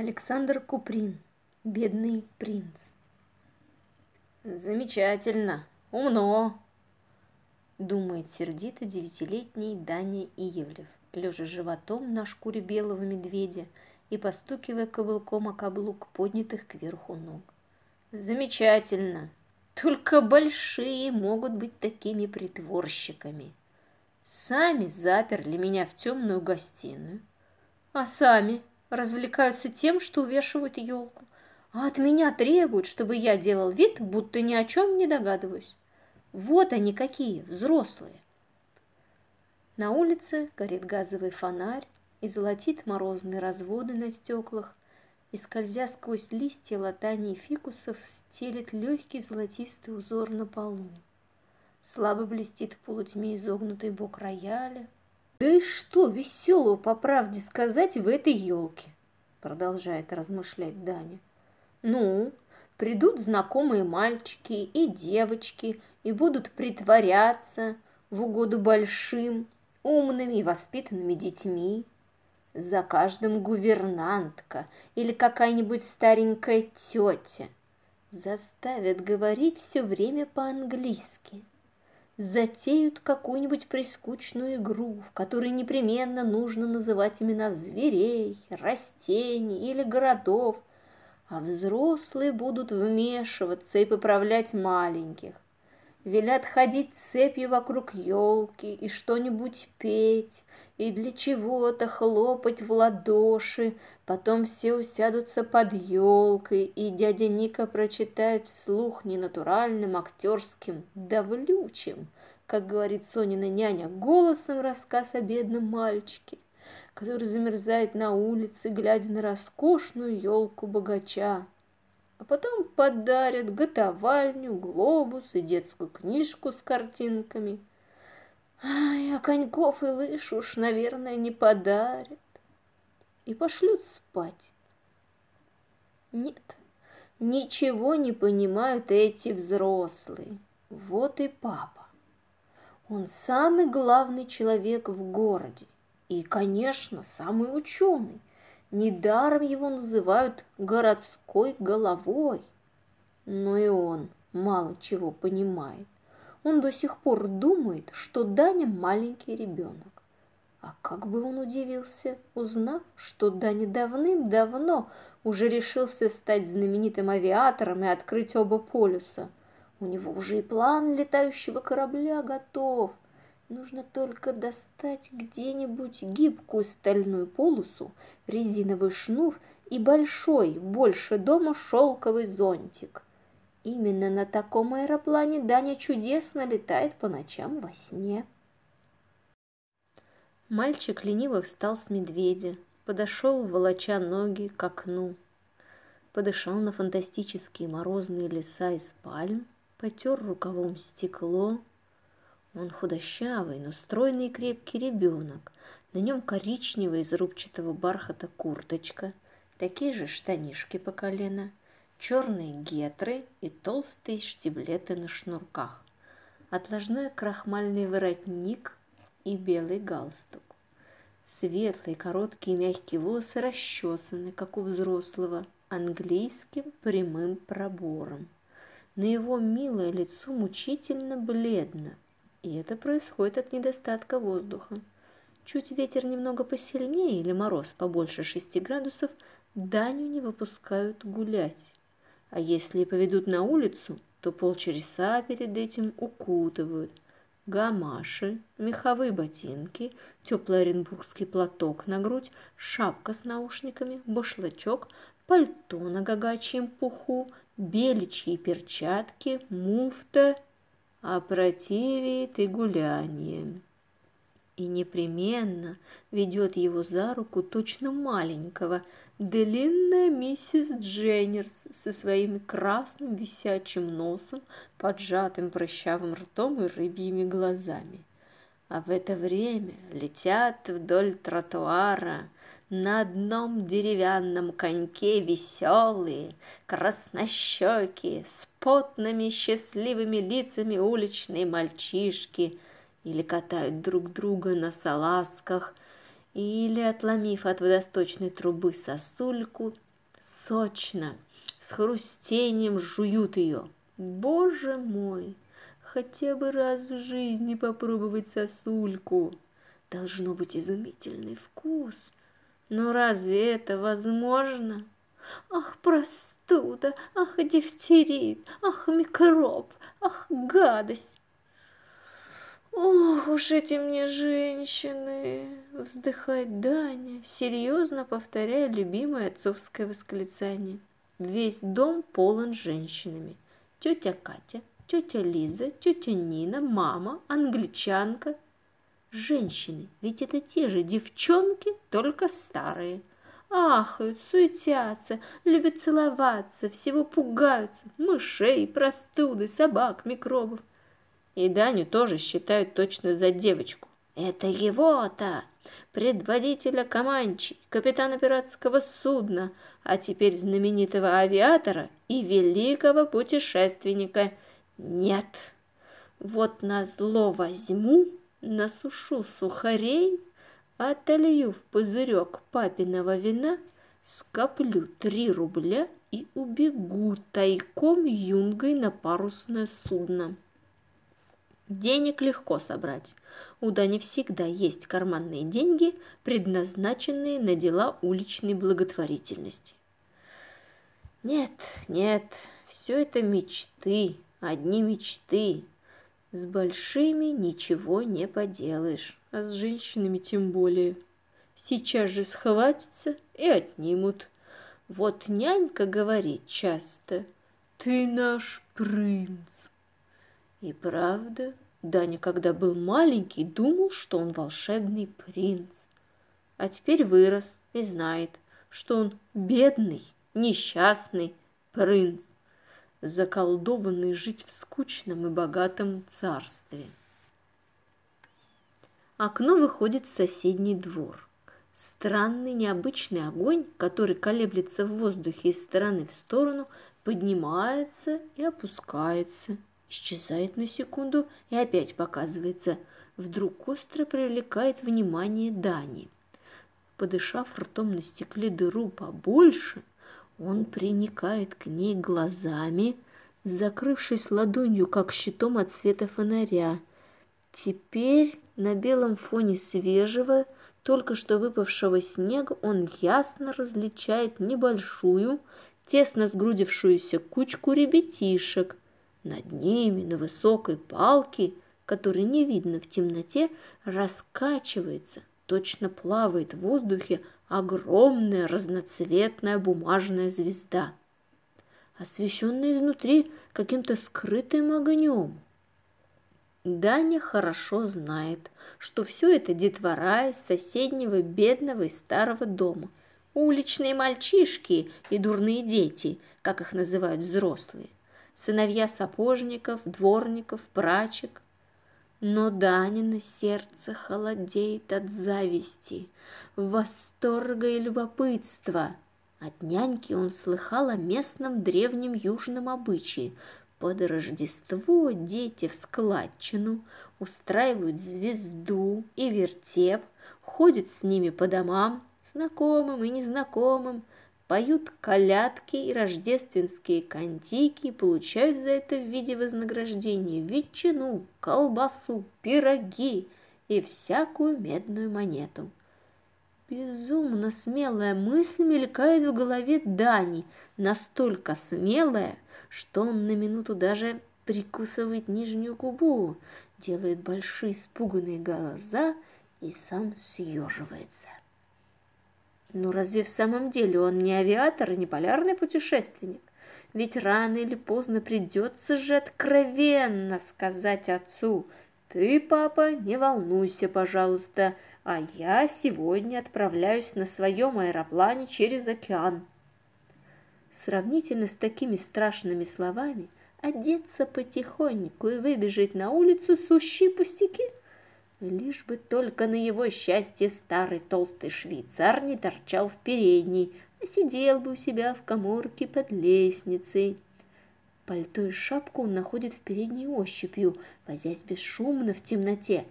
Александр Куприн. Бедный принц. Замечательно, умно, думает сердито девятилетний Даня Иевлев, лежа животом на шкуре белого медведя и постукивая каблуком о каблук поднятых кверху ног. Замечательно, только большие могут быть такими притворщиками. Сами заперли меня в темную гостиную, а сами развлекаются тем, что увешивают елку а от меня требуют, чтобы я делал вид, будто ни о чем не догадываюсь. Вот они какие, взрослые. На улице горит газовый фонарь и золотит морозные разводы на стеклах, и, скользя сквозь листья латаний фикусов, стелит легкий золотистый узор на полу. Слабо блестит в полутьме изогнутый бок рояля. «Да и что веселого, по правде сказать, в этой елке?» продолжает размышлять Даня. Ну, придут знакомые мальчики и девочки и будут притворяться в угоду большим, умными и воспитанными детьми. За каждым гувернантка или какая-нибудь старенькая тетя заставят говорить все время по-английски. Затеют какую-нибудь прискучную игру, в которой непременно нужно называть имена зверей, растений или городов, а взрослые будут вмешиваться и поправлять маленьких. Велят ходить цепью вокруг елки и что-нибудь петь, и для чего-то хлопать в ладоши. Потом все усядутся под елкой, и дядя Ника прочитает вслух ненатуральным, актерским, давлючим, как говорит Сонина няня, голосом рассказ о бедном мальчике который замерзает на улице, глядя на роскошную елку богача. А потом подарят готовальню, глобус и детскую книжку с картинками. Ай, а коньков и лыж уж, наверное, не подарят. И пошлют спать. Нет, ничего не понимают эти взрослые. Вот и папа. Он самый главный человек в городе. И, конечно, самый ученый. Недаром его называют городской головой. Но и он мало чего понимает. Он до сих пор думает, что Даня маленький ребенок. А как бы он удивился, узнав, что Даня давным-давно уже решился стать знаменитым авиатором и открыть оба полюса. У него уже и план летающего корабля готов – Нужно только достать где-нибудь гибкую стальную полосу, резиновый шнур и большой, больше дома шелковый зонтик. Именно на таком аэроплане Даня чудесно летает по ночам во сне. Мальчик лениво встал с медведя, подошел, волоча ноги к окну, подышал на фантастические морозные леса из пальм, потер рукавом стекло, он худощавый, но стройный и крепкий ребенок. На нем коричневая из рубчатого бархата курточка, такие же штанишки по колено, черные гетры и толстые штиблеты на шнурках, отложной крахмальный воротник и белый галстук. Светлые, короткие, мягкие волосы расчесаны, как у взрослого, английским прямым пробором. На его милое лицо мучительно бледно, и это происходит от недостатка воздуха. Чуть ветер немного посильнее или мороз побольше 6 градусов, Даню не выпускают гулять. А если поведут на улицу, то полчаса перед этим укутывают. Гамаши, меховые ботинки, теплый оренбургский платок на грудь, шапка с наушниками, башлачок, пальто на гагачьем пуху, беличьи перчатки, муфта – опротивит и гуляние. И непременно ведет его за руку точно маленького, длинная миссис Дженнерс со своим красным висячим носом, поджатым прыщавым ртом и рыбьими глазами. А в это время летят вдоль тротуара на одном деревянном коньке веселые, краснощекие, с потными счастливыми лицами уличные мальчишки или катают друг друга на салазках, или, отломив от водосточной трубы сосульку, сочно, с хрустением жуют ее. Боже мой, хотя бы раз в жизни попробовать сосульку. Должно быть изумительный вкус. Но разве это возможно? Ах, простуда, ах, дифтерит, ах, микроб, ах, гадость. Ох уж эти мне женщины! Вздыхает Даня, серьезно повторяя любимое отцовское восклицание. Весь дом полон женщинами. Тетя Катя, тетя Лиза, тетя Нина, мама, англичанка. Женщины, ведь это те же девчонки, только старые. Ахают, суетятся, любят целоваться, всего пугаются. Мышей, простуды, собак, микробов. И Даню тоже считают точно за девочку. Это его-то, предводителя Каманчи, капитана пиратского судна, а теперь знаменитого авиатора и великого путешественника. Нет, вот на зло возьму, насушу сухарей, отолью в пузырек папиного вина, скоплю три рубля и убегу тайком юнгой на парусное судно. Денег легко собрать. У Дани всегда есть карманные деньги, предназначенные на дела уличной благотворительности. Нет, нет, все это мечты, одни мечты. С большими ничего не поделаешь, а с женщинами тем более. Сейчас же схватятся и отнимут. Вот нянька говорит часто, «Ты наш принц, и правда, Даня, когда был маленький, думал, что он волшебный принц. А теперь вырос и знает, что он бедный, несчастный принц, заколдованный жить в скучном и богатом царстве. Окно выходит в соседний двор. Странный необычный огонь, который колеблется в воздухе из стороны в сторону, поднимается и опускается – исчезает на секунду и опять показывается. Вдруг остро привлекает внимание Дани. Подышав ртом на стекле дыру побольше, он приникает к ней глазами, закрывшись ладонью, как щитом от света фонаря. Теперь на белом фоне свежего, только что выпавшего снега он ясно различает небольшую, тесно сгрудившуюся кучку ребятишек – над ними на высокой палке, которой не видно в темноте, раскачивается, точно плавает в воздухе огромная разноцветная бумажная звезда, освещенная изнутри каким-то скрытым огнем. Даня хорошо знает, что все это детвора из соседнего бедного и старого дома, уличные мальчишки и дурные дети, как их называют взрослые сыновья сапожников, дворников, прачек. Но Данина сердце холодеет от зависти, восторга и любопытства. От няньки он слыхал о местном древнем южном обычае. Под Рождество дети в складчину устраивают звезду и вертеп, ходят с ними по домам, знакомым и незнакомым, поют колядки и рождественские кантики, получают за это в виде вознаграждения ветчину, колбасу, пироги и всякую медную монету. Безумно смелая мысль мелькает в голове Дани, настолько смелая, что он на минуту даже прикусывает нижнюю губу, делает большие испуганные глаза и сам съеживается. Ну разве в самом деле он не авиатор и не полярный путешественник? Ведь рано или поздно придется же откровенно сказать отцу, «Ты, папа, не волнуйся, пожалуйста, а я сегодня отправляюсь на своем аэроплане через океан». Сравнительно с такими страшными словами, одеться потихоньку и выбежать на улицу сущие пустяки – Лишь бы только на его счастье старый толстый швейцар не торчал в передней, а сидел бы у себя в коморке под лестницей. Пальто и шапку он находит в передней ощупью, возясь бесшумно в темноте.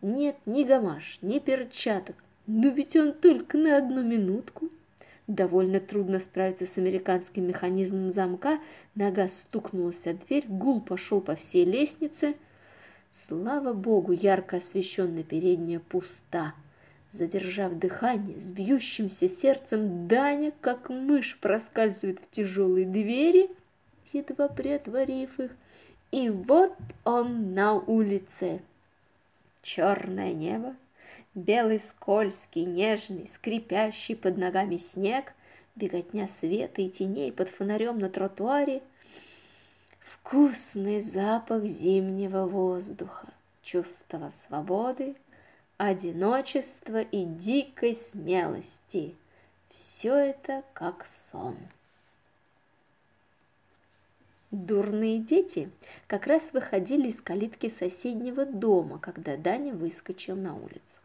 Нет ни гамаш, ни перчаток, но ведь он только на одну минутку. Довольно трудно справиться с американским механизмом замка. Нога стукнулась о дверь, гул пошел по всей лестнице. Слава богу, ярко освещенная передняя пуста. Задержав дыхание, с бьющимся сердцем Даня, как мышь, проскальзывает в тяжелые двери, едва приотворив их, и вот он на улице. Черное небо, белый скользкий, нежный, скрипящий под ногами снег, беготня света и теней под фонарем на тротуаре, вкусный запах зимнего воздуха, чувство свободы, одиночества и дикой смелости. Все это как сон. Дурные дети как раз выходили из калитки соседнего дома, когда Даня выскочил на улицу.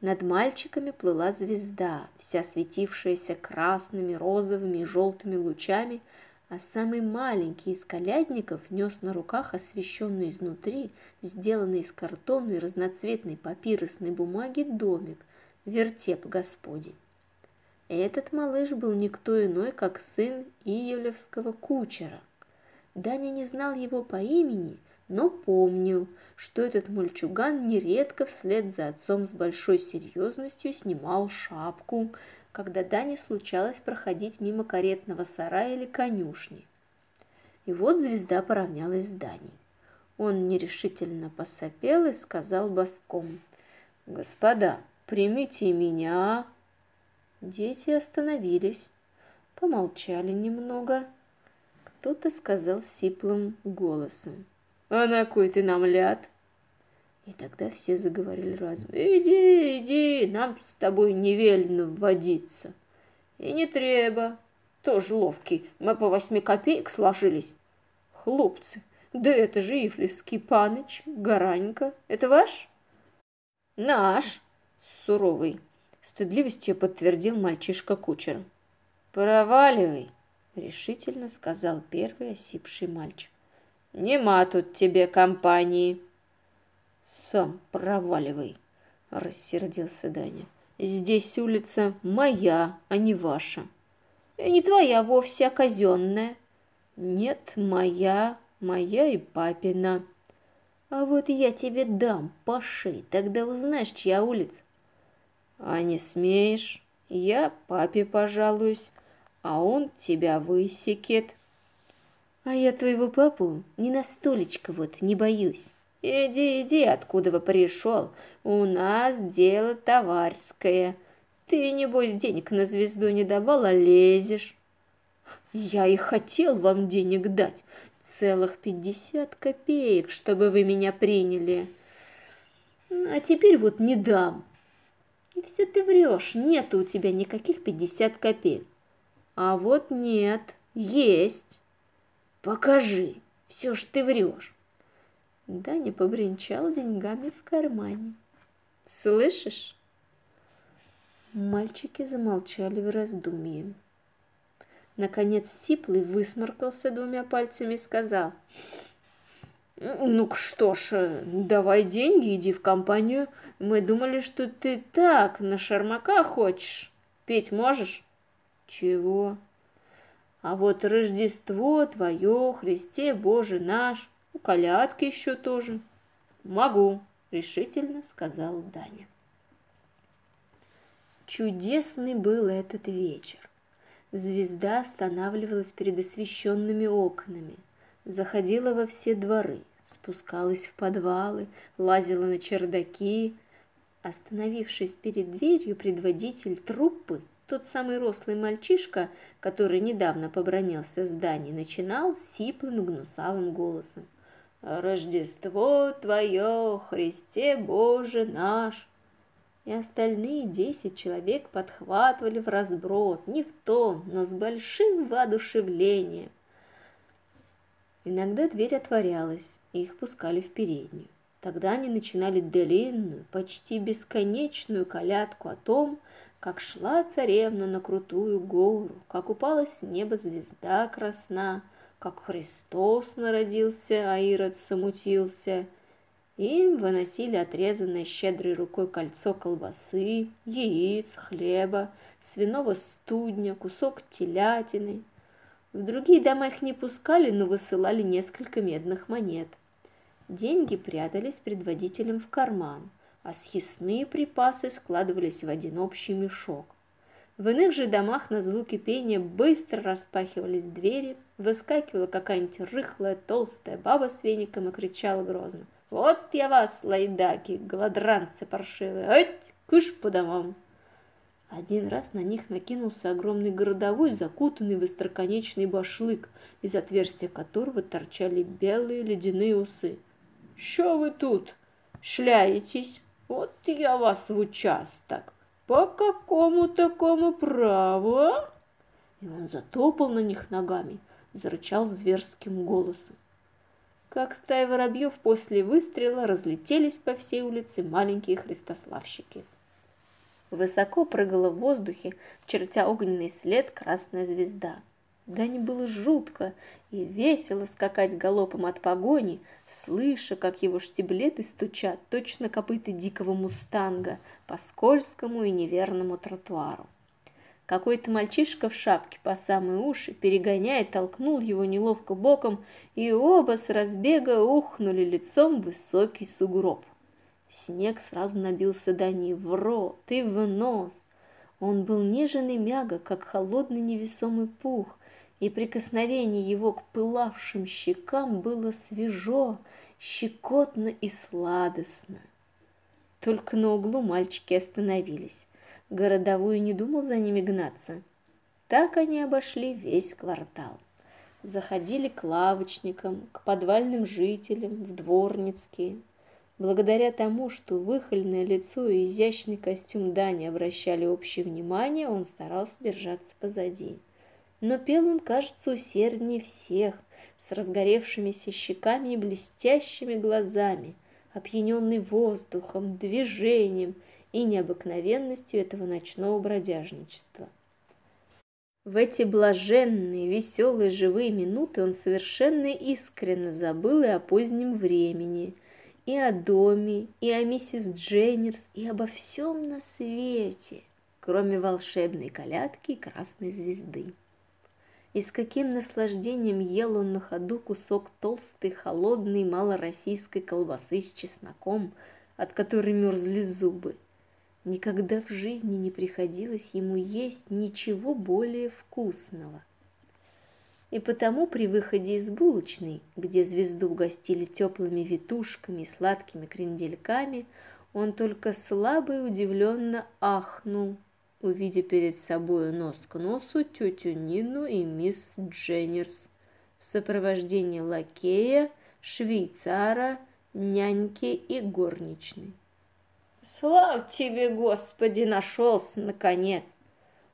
Над мальчиками плыла звезда, вся светившаяся красными, розовыми и желтыми лучами, а самый маленький из колядников нес на руках освещенный изнутри, сделанный из картона и разноцветной папиросной бумаги домик, вертеп Господень. Этот малыш был никто иной, как сын Иевлевского кучера. Даня не знал его по имени, но помнил, что этот мальчуган нередко вслед за отцом с большой серьезностью снимал шапку, когда Дане случалось проходить мимо каретного сарая или конюшни. И вот звезда поравнялась с Даней. Он нерешительно посопел и сказал боском, «Господа, примите меня!» Дети остановились, помолчали немного. Кто-то сказал сиплым голосом, «А на кой ты нам ляд?» И тогда все заговорили разом. «Иди, иди, нам с тобой не велено вводиться». «И не треба, тоже ловкий, мы по восьми копеек сложились». «Хлопцы, да это же Ифлевский паныч, Гаранька, это ваш?» «Наш», суровый, стыдливостью подтвердил мальчишка кучера. «Проваливай», — решительно сказал первый осипший мальчик. «Нема тут тебе компании». «Сам проваливай», — рассердился Даня. «Здесь улица моя, а не ваша». «Не твоя вовсе, а казенная». «Нет, моя, моя и папина». «А вот я тебе дам по тогда узнаешь, чья улица». «А не смеешь? Я папе пожалуюсь, а он тебя высекет». «А я твоего папу не на столечко вот не боюсь». «Иди, иди, откуда вы пришел. У нас дело товарское. Ты, небось, денег на звезду не давал, а лезешь». «Я и хотел вам денег дать. Целых пятьдесят копеек, чтобы вы меня приняли. А теперь вот не дам». «И все ты врешь. Нет у тебя никаких пятьдесят копеек». «А вот нет, есть». «Покажи, все ж ты врешь». Даня побренчал деньгами в кармане. «Слышишь?» Мальчики замолчали в раздумье. Наконец Сиплый высморкался двумя пальцами и сказал. «Ну что ж, давай деньги, иди в компанию. Мы думали, что ты так, на шармака хочешь. Петь можешь?» «Чего?» «А вот Рождество твое, Христе Боже наш, у колядки еще тоже. Могу, решительно сказал Даня. Чудесный был этот вечер. Звезда останавливалась перед освещенными окнами, заходила во все дворы, спускалась в подвалы, лазила на чердаки. Остановившись перед дверью, предводитель труппы тот самый рослый мальчишка, который недавно побронился с Дани, начинал сиплым гнусавым голосом. «Рождество Твое, Христе Боже наш!» И остальные десять человек подхватывали в разброд, не в тон, но с большим воодушевлением. Иногда дверь отворялась, и их пускали в переднюю. Тогда они начинали длинную, почти бесконечную колядку о том, как шла царевна на крутую гору, как упала с неба звезда красна, как Христос народился, а Ирод замутился. Им выносили отрезанное щедрой рукой кольцо колбасы, яиц, хлеба, свиного студня, кусок телятины. В другие дома их не пускали, но высылали несколько медных монет. Деньги прятались предводителем в карман, а съестные припасы складывались в один общий мешок. В иных же домах на звуки пения быстро распахивались двери, выскакивала какая-нибудь рыхлая толстая баба с веником и кричала грозно – вот я вас, лайдаки, голодранцы паршивые, ать, кыш по домам. Один раз на них накинулся огромный городовой, закутанный в остроконечный башлык, из отверстия которого торчали белые ледяные усы. «Що вы тут шляетесь? Вот я вас в участок. По какому такому праву, а?» И он затопал на них ногами, зарычал зверским голосом как стая воробьев после выстрела разлетелись по всей улице маленькие христославщики. Высоко прыгала в воздухе, чертя огненный след, красная звезда. Да не было жутко и весело скакать галопом от погони, слыша, как его штиблеты стучат точно копыты дикого мустанга по скользкому и неверному тротуару. Какой-то мальчишка в шапке по самые уши, перегоняя, толкнул его неловко боком, и оба с разбега ухнули лицом в высокий сугроб. Снег сразу набился Дани в рот и в нос. Он был нежен и мягок, как холодный невесомый пух, и прикосновение его к пылавшим щекам было свежо, щекотно и сладостно. Только на углу мальчики остановились. Городовой не думал за ними гнаться. Так они обошли весь квартал. Заходили к лавочникам, к подвальным жителям, в дворницкие. Благодаря тому, что выхольное лицо и изящный костюм Дани обращали общее внимание, он старался держаться позади. Но пел он, кажется, усерднее всех, с разгоревшимися щеками и блестящими глазами, опьяненный воздухом, движением – и необыкновенностью этого ночного бродяжничества. В эти блаженные, веселые, живые минуты он совершенно искренне забыл и о позднем времени, и о доме, и о миссис Дженнерс, и обо всем на свете, кроме волшебной колядки и красной звезды. И с каким наслаждением ел он на ходу кусок толстой, холодной, малороссийской колбасы с чесноком, от которой мерзли зубы, Никогда в жизни не приходилось ему есть ничего более вкусного. И потому при выходе из булочной, где звезду угостили теплыми витушками и сладкими крендельками, он только слабо и удивленно ахнул, увидя перед собой нос к носу тетю Нину и мисс Дженнерс в сопровождении лакея, швейцара, няньки и горничной. Слав тебе, Господи, нашелся, наконец.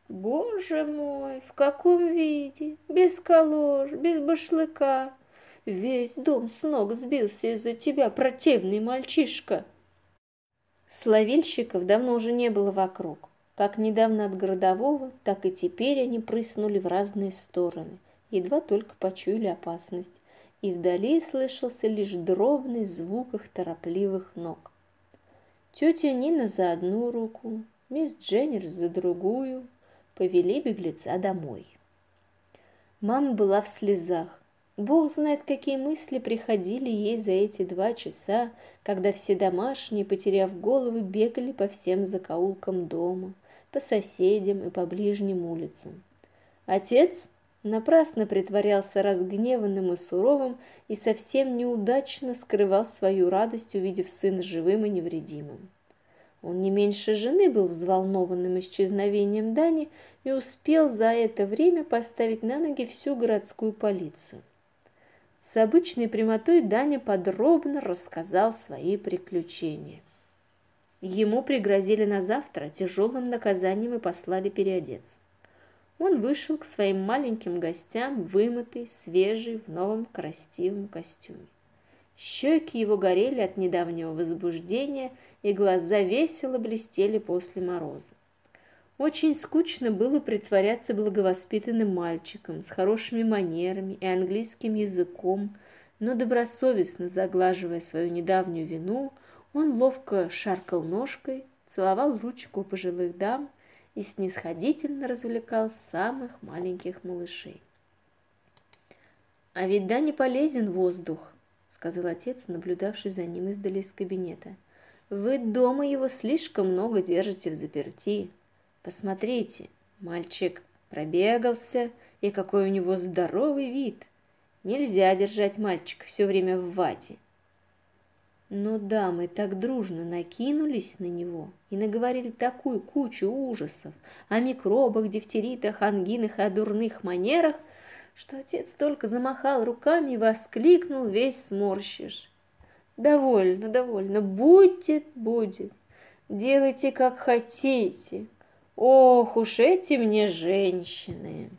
Боже мой, в каком виде? Без колош, без башлыка. Весь дом с ног сбился из-за тебя, противный мальчишка. Словильщиков давно уже не было вокруг. Как недавно от городового, так и теперь они прыснули в разные стороны, едва только почуяли опасность, и вдали слышался лишь дробный звук их торопливых ног. Тетя Нина за одну руку, мисс Дженнерс за другую повели беглеца домой. Мама была в слезах. Бог знает, какие мысли приходили ей за эти два часа, когда все домашние, потеряв головы, бегали по всем закоулкам дома, по соседям и по ближним улицам. Отец напрасно притворялся разгневанным и суровым и совсем неудачно скрывал свою радость, увидев сына живым и невредимым. Он не меньше жены был взволнованным исчезновением Дани и успел за это время поставить на ноги всю городскую полицию. С обычной прямотой Даня подробно рассказал свои приключения. Ему пригрозили на завтра тяжелым наказанием и послали переодеться. Он вышел к своим маленьким гостям, вымытый, свежий, в новом красивом костюме. Щеки его горели от недавнего возбуждения, и глаза весело блестели после мороза. Очень скучно было притворяться благовоспитанным мальчиком с хорошими манерами и английским языком, но добросовестно заглаживая свою недавнюю вину, он ловко шаркал ножкой, целовал ручку пожилых дам и снисходительно развлекал самых маленьких малышей. «А ведь да не полезен воздух», — сказал отец, наблюдавший за ним издали из кабинета. «Вы дома его слишком много держите в заперти. Посмотрите, мальчик пробегался, и какой у него здоровый вид. Нельзя держать мальчика все время в вате. Но дамы так дружно накинулись на него и наговорили такую кучу ужасов о микробах, дифтеритах, ангинах и о дурных манерах, что отец только замахал руками и воскликнул, весь сморщишь. «Довольно, довольно, будет, будет, делайте, как хотите. Ох уж эти мне женщины!»